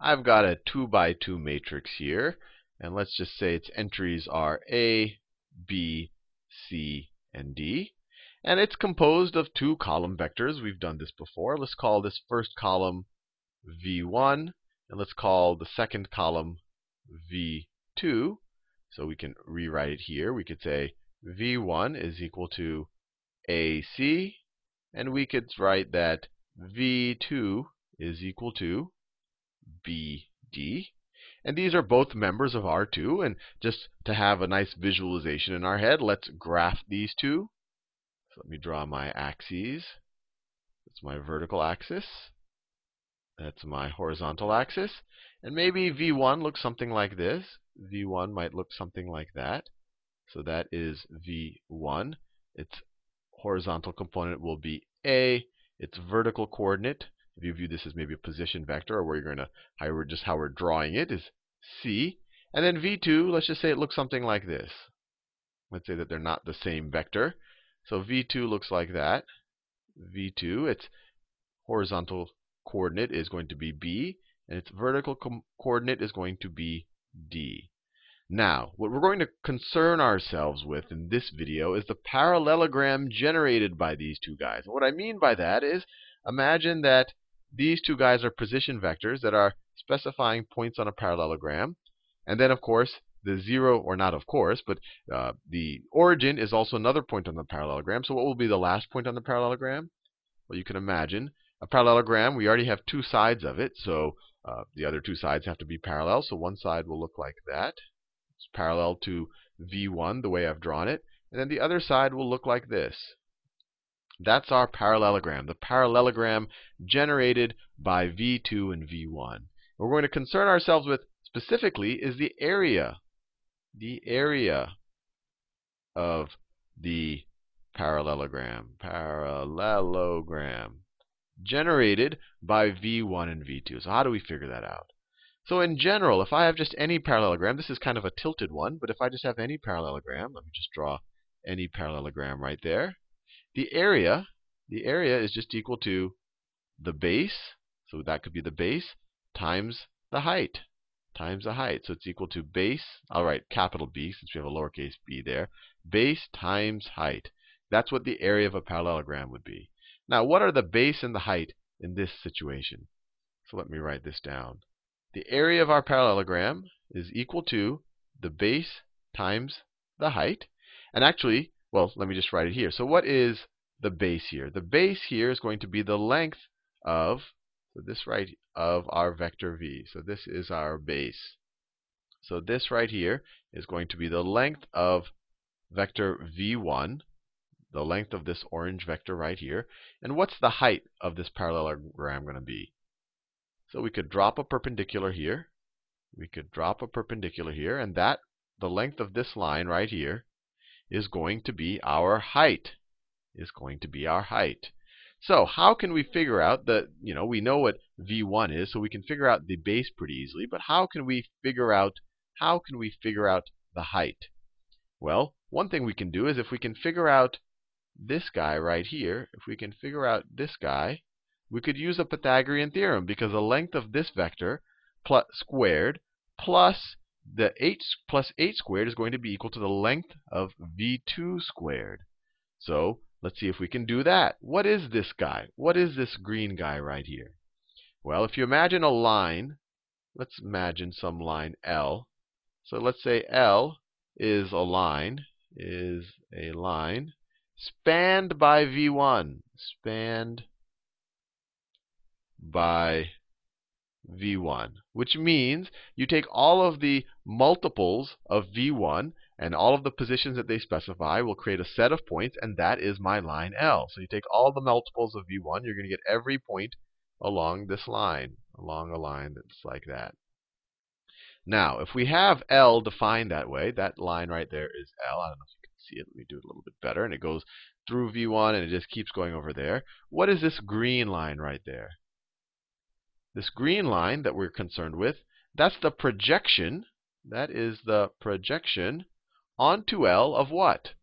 I've got a 2 by 2 matrix here. And let's just say its entries are A, B, C, and D. And it's composed of two column vectors. We've done this before. Let's call this first column V1. And let's call the second column V2. So we can rewrite it here. We could say V1 is equal to AC. And we could write that V2 is equal to BD. And these are both members of R2. And just to have a nice visualization in our head, let's graph these two. So let me draw my axes. That's my vertical axis. That's my horizontal axis. And maybe V1 looks something like this. V1 might look something like that. So that is V1. Its horizontal component will be A. Its vertical coordinate if you view this as maybe a position vector, or where you're going to, how we're just how we're drawing it, is c. And then v2, let's just say it looks something like this. Let's say that they're not the same vector. So v2 looks like that. v2, its horizontal coordinate is going to be b, and its vertical coordinate is going to be d. Now, what we're going to concern ourselves with in this video is the parallelogram generated by these two guys. And what I mean by that is, imagine that these two guys are position vectors that are specifying points on a parallelogram. And then, of course, the 0, or not of course, but uh, the origin is also another point on the parallelogram. So what will be the last point on the parallelogram? Well, you can imagine a parallelogram, we already have two sides of it. So uh, the other two sides have to be parallel. So one side will look like that. It's parallel to v1, the way I've drawn it. And then the other side will look like this. That's our parallelogram, the parallelogram generated by V2 and V1. What we're going to concern ourselves with specifically is the area, the area of the parallelogram, parallelogram generated by V1 and V2. So how do we figure that out? So in general, if I have just any parallelogram, this is kind of a tilted one, but if I just have any parallelogram, let me just draw any parallelogram right there. The area, the area is just equal to the base, so that could be the base, times the height, times the height. So it's equal to base, I'll write capital B since we have a lowercase b there, base times height. That's what the area of a parallelogram would be. Now, what are the base and the height in this situation? So let me write this down. The area of our parallelogram is equal to the base times the height. And actually, well, let me just write it here. So what is the base here? The base here is going to be the length of so this right of our vector v. So this is our base. So this right here is going to be the length of vector v1, the length of this orange vector right here. And what's the height of this parallelogram going to be? So we could drop a perpendicular here. We could drop a perpendicular here, and that the length of this line right here is going to be our height. Is going to be our height. So how can we figure out the, you know, we know what v1 is, so we can figure out the base pretty easily. But how can we figure out, how can we figure out the height? Well, one thing we can do is if we can figure out this guy right here, if we can figure out this guy, we could use a Pythagorean theorem because the length of this vector plus squared plus the 8 plus 8 squared is going to be equal to the length of v2 squared. So let's see if we can do that. What is this guy? What is this green guy right here? Well, if you imagine a line, let's imagine some line L. So let's say L is a line, is a line spanned by v1, spanned by v1, which means you take all of the multiples of v1 and all of the positions that they specify will create a set of points, and that is my line L. So you take all the multiples of v1, you're going to get every point along this line, along a line that's like that. Now, if we have L defined that way, that line right there is L. I don't know if you can see it. Let me do it a little bit better. And it goes through v1, and it just keeps going over there. What is this green line right there? This green line that we're concerned with, that's the projection. That is the projection onto L of what?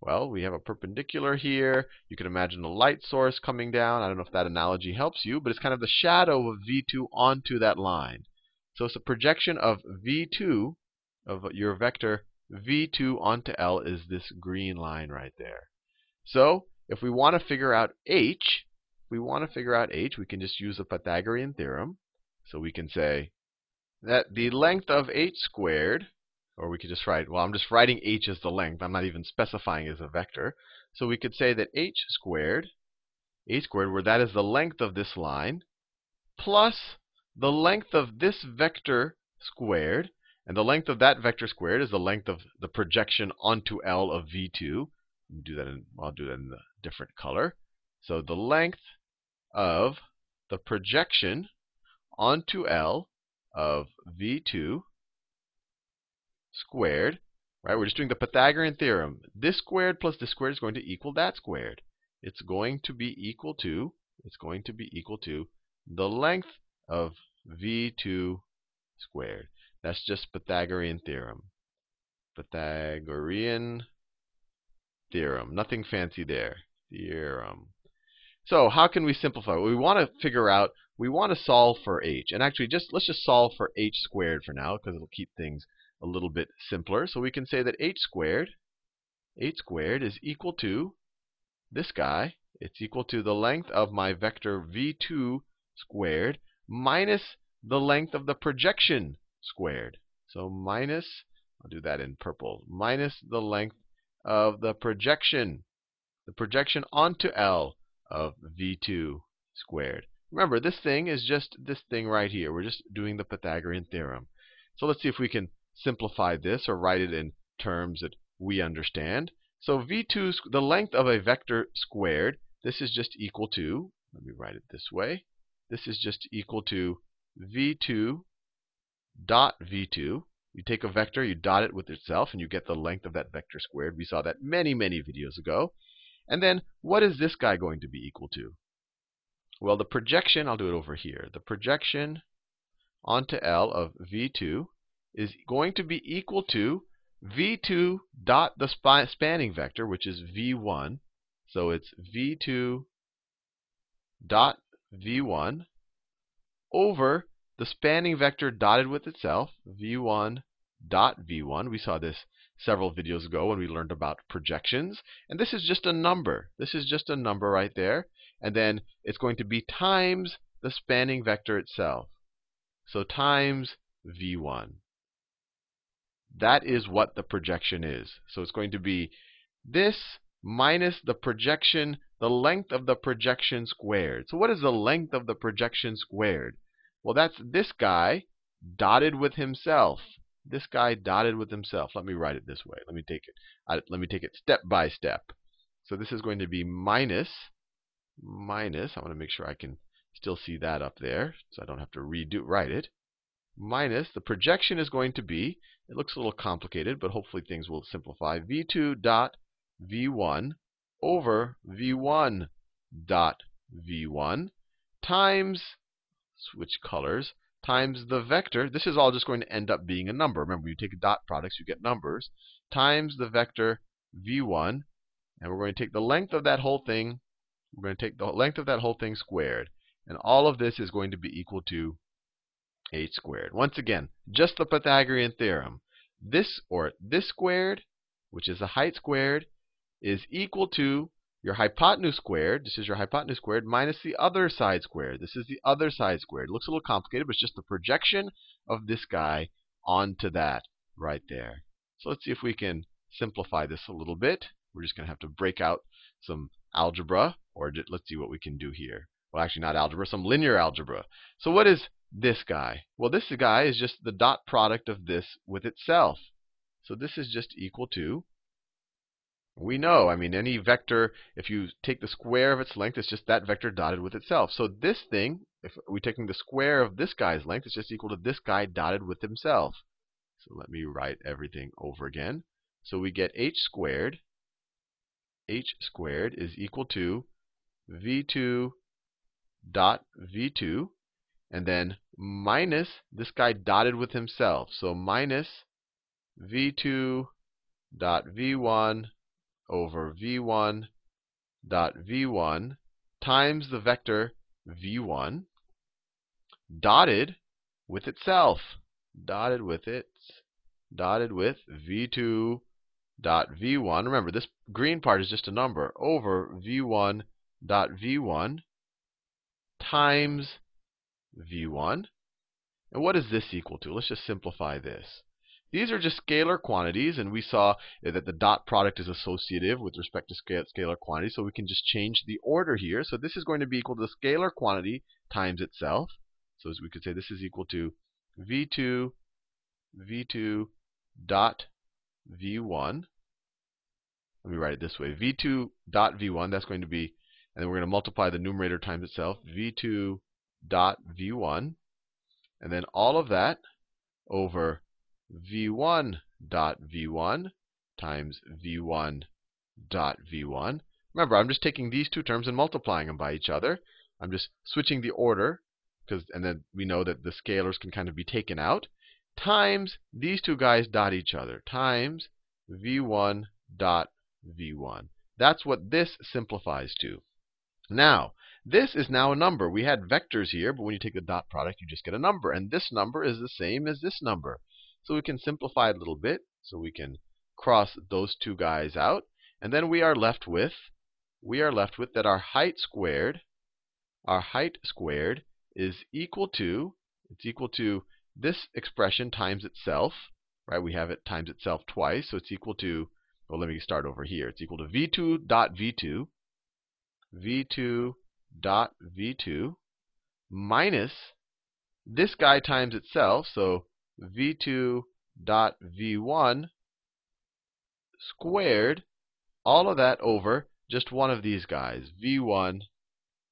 Well, we have a perpendicular here. You can imagine a light source coming down. I don't know if that analogy helps you, but it's kind of the shadow of V2 onto that line. So it's a projection of v2 of your vector v2 onto L is this green line right there. So if we want to figure out h, we want to figure out h, we can just use the Pythagorean theorem. So we can say that the length of h squared, or we could just write, well, I'm just writing h as the length. I'm not even specifying as a vector. So we could say that h squared, h squared, where that is the length of this line, plus the length of this vector squared, and the length of that vector squared is the length of the projection onto L of v2. Do that in, I'll do that in a different color. So the length of the projection onto L of v2 squared, right? We're just doing the Pythagorean theorem. This squared plus this squared is going to equal that squared. It's going to be equal to, it's going to be equal to the length of v2 squared. That's just Pythagorean theorem. Pythagorean theorem. Nothing fancy there. Theorem. So how can we simplify? We want to figure out, we want to solve for h. And actually, just let's just solve for h squared for now, because it'll keep things a little bit simpler. So we can say that h squared, h squared is equal to this guy. It's equal to the length of my vector v2 squared minus the length of the projection squared. So minus, I'll do that in purple, minus the length of the projection, the projection onto L of v2 squared. Remember, this thing is just this thing right here. We're just doing the Pythagorean theorem. So let's see if we can simplify this or write it in terms that we understand. So v2, the length of a vector squared, this is just equal to, let me write it this way. This is just equal to v2 dot v2. You take a vector, you dot it with itself, and you get the length of that vector squared. We saw that many, many videos ago. And then what is this guy going to be equal to? Well, the projection, I'll do it over here. The projection onto L of v2 is going to be equal to v2 dot the spanning vector, which is v1. So it's v2 dot v1 over the spanning vector dotted with itself, v1 dot v1. We saw this several videos ago when we learned about projections. And this is just a number. This is just a number right there. And then it's going to be times the spanning vector itself. So times v1. That is what the projection is. So it's going to be this minus the projection, the length of the projection squared. So what is the length of the projection squared? Well, that's this guy dotted with himself. This guy dotted with himself. Let me write it this way. Let me take it. let me take it step by step. So this is going to be minus minus. I want to make sure I can still see that up there, so I don't have to redo write it. Minus the projection is going to be. It looks a little complicated, but hopefully things will simplify. v2 dot v1 over v1 dot v1 times switch colors, times the vector. This is all just going to end up being a number. Remember, you take dot products, you get numbers, times the vector v1. And we're going to take the length of that whole thing. We're going to take the length of that whole thing squared. And all of this is going to be equal to h squared. Once again, just the Pythagorean theorem. This or this squared, which is the height squared, is equal to your hypotenuse squared, this is your hypotenuse squared, minus the other side squared. This is the other side squared. It looks a little complicated, but it's just the projection of this guy onto that right there. So let's see if we can simplify this a little bit. We're just going to have to break out some algebra, or let's see what we can do here. Well, actually, not algebra, some linear algebra. So what is this guy? Well, this guy is just the dot product of this with itself. So this is just equal to we know, I mean, any vector, if you take the square of its length, it's just that vector dotted with itself. So this thing, if we're taking the square of this guy's length, it's just equal to this guy dotted with himself. So let me write everything over again. So we get h squared. h squared is equal to v2 dot v2, and then minus this guy dotted with himself. So minus v2 dot v1 over v1 dot v1 times the vector v1 dotted with itself. Dotted with it. Dotted with v2 dot v1. Remember, this green part is just a number over v1 dot v1 times v1. And what is this equal to? Let's just simplify this. These are just scalar quantities, and we saw that the dot product is associative with respect to scalar quantity, so we can just change the order here. So this is going to be equal to the scalar quantity times itself. So as we could say this is equal to v2 v2 dot v1. Let me write it this way. v2 dot v1, that's going to be, and then we're going to multiply the numerator times itself, v2 dot v1. And then all of that over v1 dot v1 times v1 dot v1. Remember, I'm just taking these two terms and multiplying them by each other. I'm just switching the order, because and then we know that the scalars can kind of be taken out, times these two guys dot each other, times v1 dot v1. That's what this simplifies to. Now, this is now a number. We had vectors here, but when you take the dot product, you just get a number. And this number is the same as this number. So we can simplify it a little bit. So we can cross those two guys out. And then we are left with, we are left with that our height squared, our height squared is equal to, it's equal to this expression times itself. Right? We have it times itself twice. So it's equal to, well, let me start over here. It's equal to v2 dot v2, v2 dot v2 minus this guy times itself. So v2 dot v1 squared, all of that over just one of these guys, v1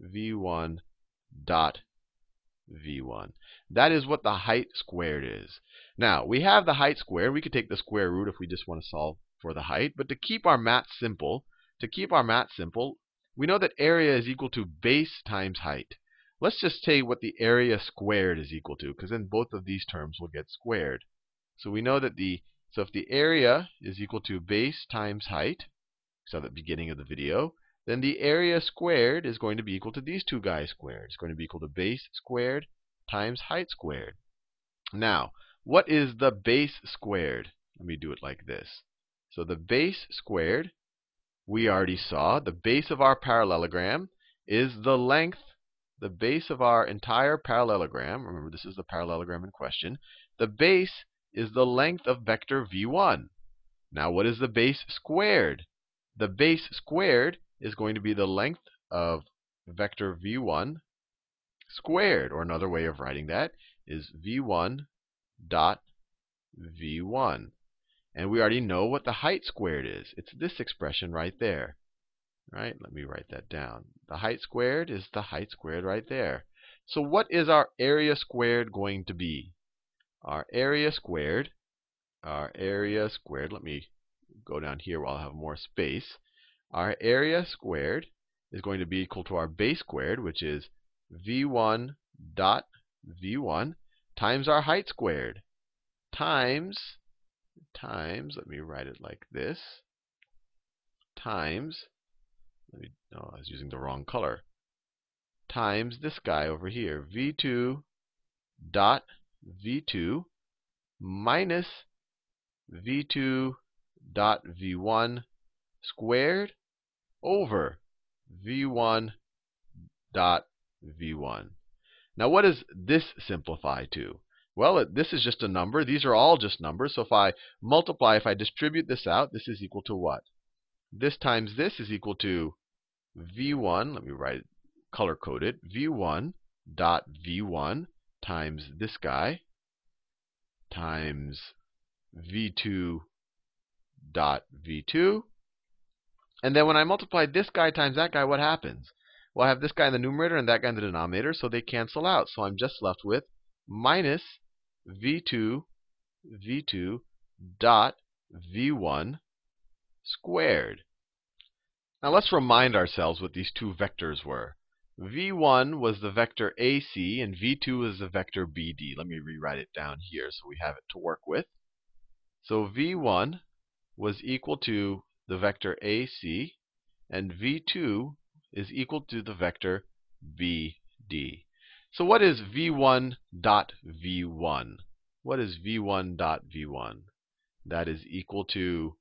v1 dot v1. That is what the height squared is. Now, we have the height squared. We could take the square root if we just want to solve for the height. But to keep our math simple, to keep our math simple, we know that area is equal to base times height. Let's just say what the area squared is equal to, because then both of these terms will get squared. So we know that the so if the area is equal to base times height, so at the beginning of the video, then the area squared is going to be equal to these two guys squared. It's going to be equal to base squared times height squared. Now, what is the base squared? Let me do it like this. So the base squared, we already saw, the base of our parallelogram is the length the base of our entire parallelogram, remember this is the parallelogram in question, the base is the length of vector v1. Now what is the base squared? The base squared is going to be the length of vector v1 squared, or another way of writing that is v1 dot v1. And we already know what the height squared is. It's this expression right there. Right? Let me write that down. The height squared is the height squared right there. So what is our area squared going to be? Our area squared, our area squared, let me go down here while I have more space. Our area squared is going to be equal to our base squared, which is v1 dot v1 times our height squared times times let me write it like this times me, no, I was using the wrong color. Times this guy over here, v2 dot v2 minus v2 dot v1 squared over v1 dot v1. Now, what does this simplify to? Well, this is just a number. These are all just numbers. So if I multiply, if I distribute this out, this is equal to what? This times this is equal to v1, let me write it color coded, v1 dot v1 times this guy times v2 dot v2. And then when I multiply this guy times that guy, what happens? Well, I have this guy in the numerator and that guy in the denominator, so they cancel out. So I'm just left with minus v2 v2 dot v1 squared. Now let's remind ourselves what these two vectors were. v1 was the vector AC and v2 was the vector BD. Let me rewrite it down here so we have it to work with. So v1 was equal to the vector AC and v2 is equal to the vector BD. So what is v1 dot v1? What is v1 dot v1? That is equal to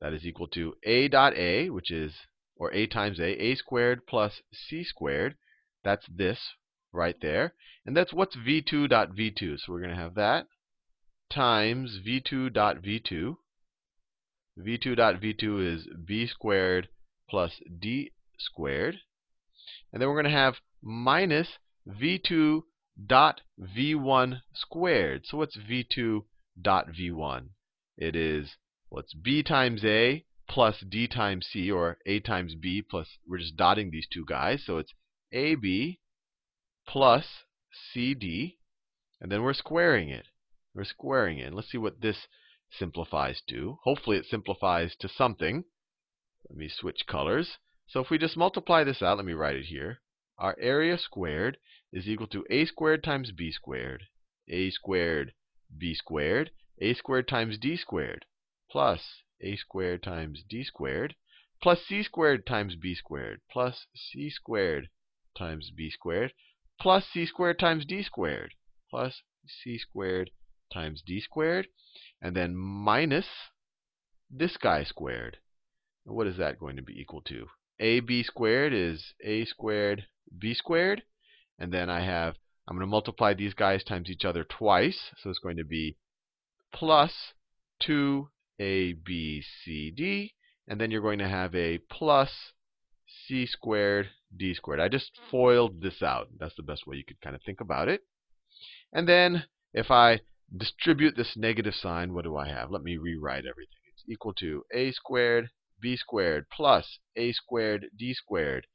that is equal to a dot a, which is or a times a, a squared plus c squared. That's this right there. And that's what's v2 dot v2. So we're going to have that times v2 dot v2. v2 dot v2 is b squared plus d squared. And then we're going to have minus v2 dot v1 squared. So what's v2 dot v1? It is, it's b times a plus d times c, or a times b plus, we're just dotting these two guys. So it's ab plus cd, and then we're squaring it. We're squaring it. Let's see what this simplifies to. Hopefully it simplifies to something. Let me switch colors. So if we just multiply this out, let me write it here. Our area squared is equal to a squared times b squared. a squared b squared. a squared times d squared plus a squared times d squared plus c squared times b squared plus c squared times b squared plus c squared times d squared plus c squared times d squared and then minus this guy squared. What is that going to be equal to? ab squared is a squared b squared. And then I have, I'm going to multiply these guys times each other twice. So it's going to be plus 2abcd. And then you're going to have a plus c squared d squared. I just FOILed this out. That's the best way you could kind of think about it. And then if I distribute this negative sign, what do I have? Let me rewrite everything. It's equal to a squared b squared plus a squared d squared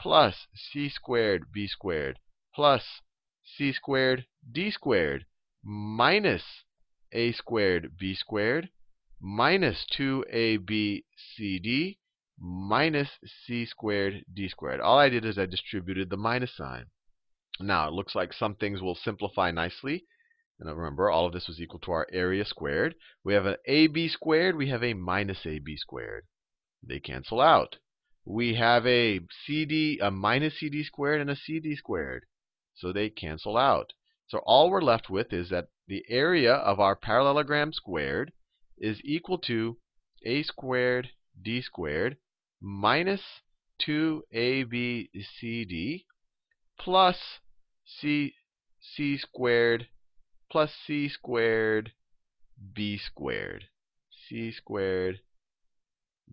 plus c squared b squared plus c squared d squared minus a squared b squared minus 2abcd minus c squared d squared. All I did is I distributed the minus sign. Now, it looks like some things will simplify nicely. And remember, all of this was equal to our area squared. We have an ab squared. We have a minus ab squared. They cancel out. We have a cd, a minus cd squared, and a cd squared. So they cancel out. So all we're left with is that the area of our parallelogram squared is equal to a squared d squared minus 2abcd plus c, c squared plus c squared b squared. c squared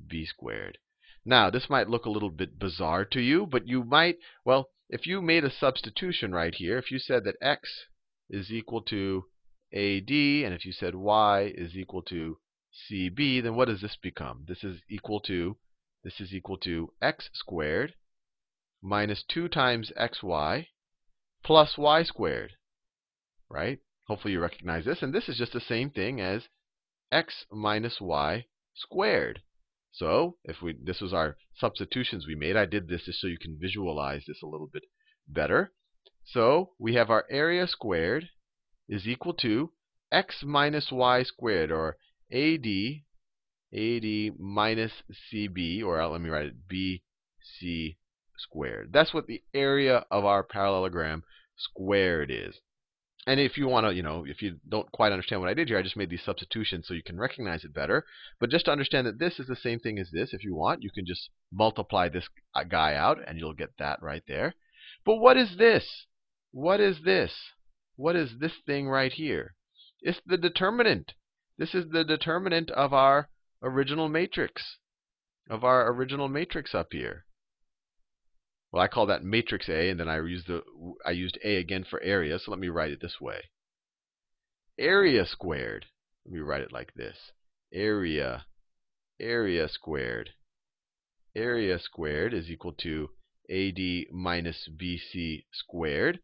b squared. Now, this might look a little bit bizarre to you, but you might, well, if you made a substitution right here, if you said that x is equal to AD, and if you said y is equal to CB, then what does this become? This is equal to this is equal to x squared minus 2 times xy plus y squared. Right? Hopefully you recognize this. And this is just the same thing as x minus y squared. So if we this was our substitutions we made, I did this just so you can visualize this a little bit better. So we have our area squared is equal to x minus y squared, or AD, AD minus CB, or let me write it, BC squared. That's what the area of our parallelogram squared is. And if you want to, you know, if you don't quite understand what I did here, I just made these substitutions so you can recognize it better. But just to understand that this is the same thing as this, if you want, you can just multiply this guy out and you'll get that right there. But what is this? What is this? What is this thing right here? It's the determinant. This is the determinant of our original matrix, of our original matrix up here. Well, I call that matrix A, and then I used the I used A again for area. So let me write it this way: area squared. Let me write it like this: area, area squared. Area squared is equal to AD minus BC squared.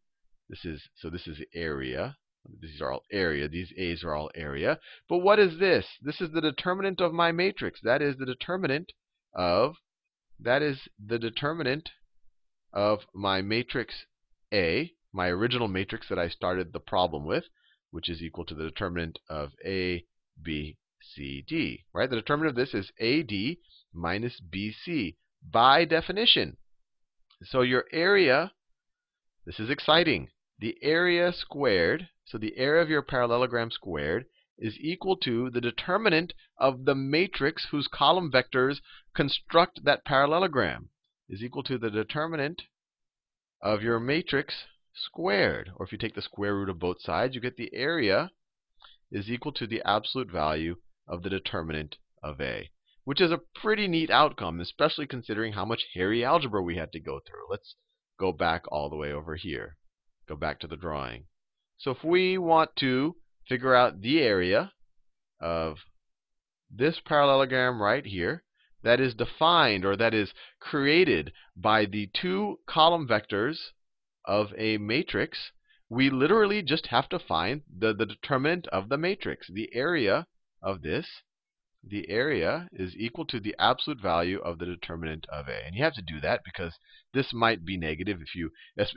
This is so. This is area. These are all area. These A's are all area. But what is this? This is the determinant of my matrix. That is the determinant of that is the determinant of my matrix A, my original matrix that I started the problem with, which is equal to the determinant of A, B, C, D. Right? The determinant of this is AD minus BC by definition. So your area, this is exciting. The area squared, so the area of your parallelogram squared, is equal to the determinant of the matrix whose column vectors construct that parallelogram, is equal to the determinant of your matrix squared. Or if you take the square root of both sides, you get the area is equal to the absolute value of the determinant of A, which is a pretty neat outcome, especially considering how much hairy algebra we had to go through. Let's go back all the way over here. Go back to the drawing. So if we want to figure out the area of this parallelogram right here that is defined or that is created by the two column vectors of a matrix, we literally just have to find the, the determinant of the matrix. The area of this the area is equal to the absolute value of the determinant of A. And you have to do that because this might be negative if you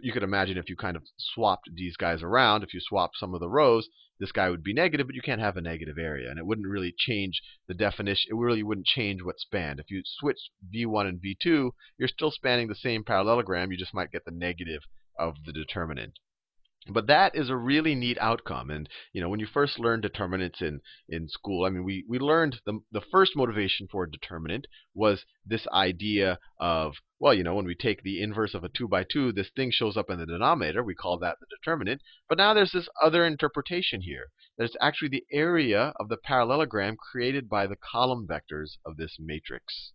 you could imagine if you kind of swapped these guys around, if you swapped some of the rows, this guy would be negative, but you can't have a negative area. And it wouldn't really change the definition. It really wouldn't change what spanned. If you switch V1 and V2, you're still spanning the same parallelogram. You just might get the negative of the determinant. But that is a really neat outcome. And you know, when you first learn determinants in, in school, I mean, we, we learned the, the first motivation for a determinant was this idea of, well, you know, when we take the inverse of a 2 by 2, this thing shows up in the denominator. We call that the determinant. But now there's this other interpretation here. That it's actually the area of the parallelogram created by the column vectors of this matrix.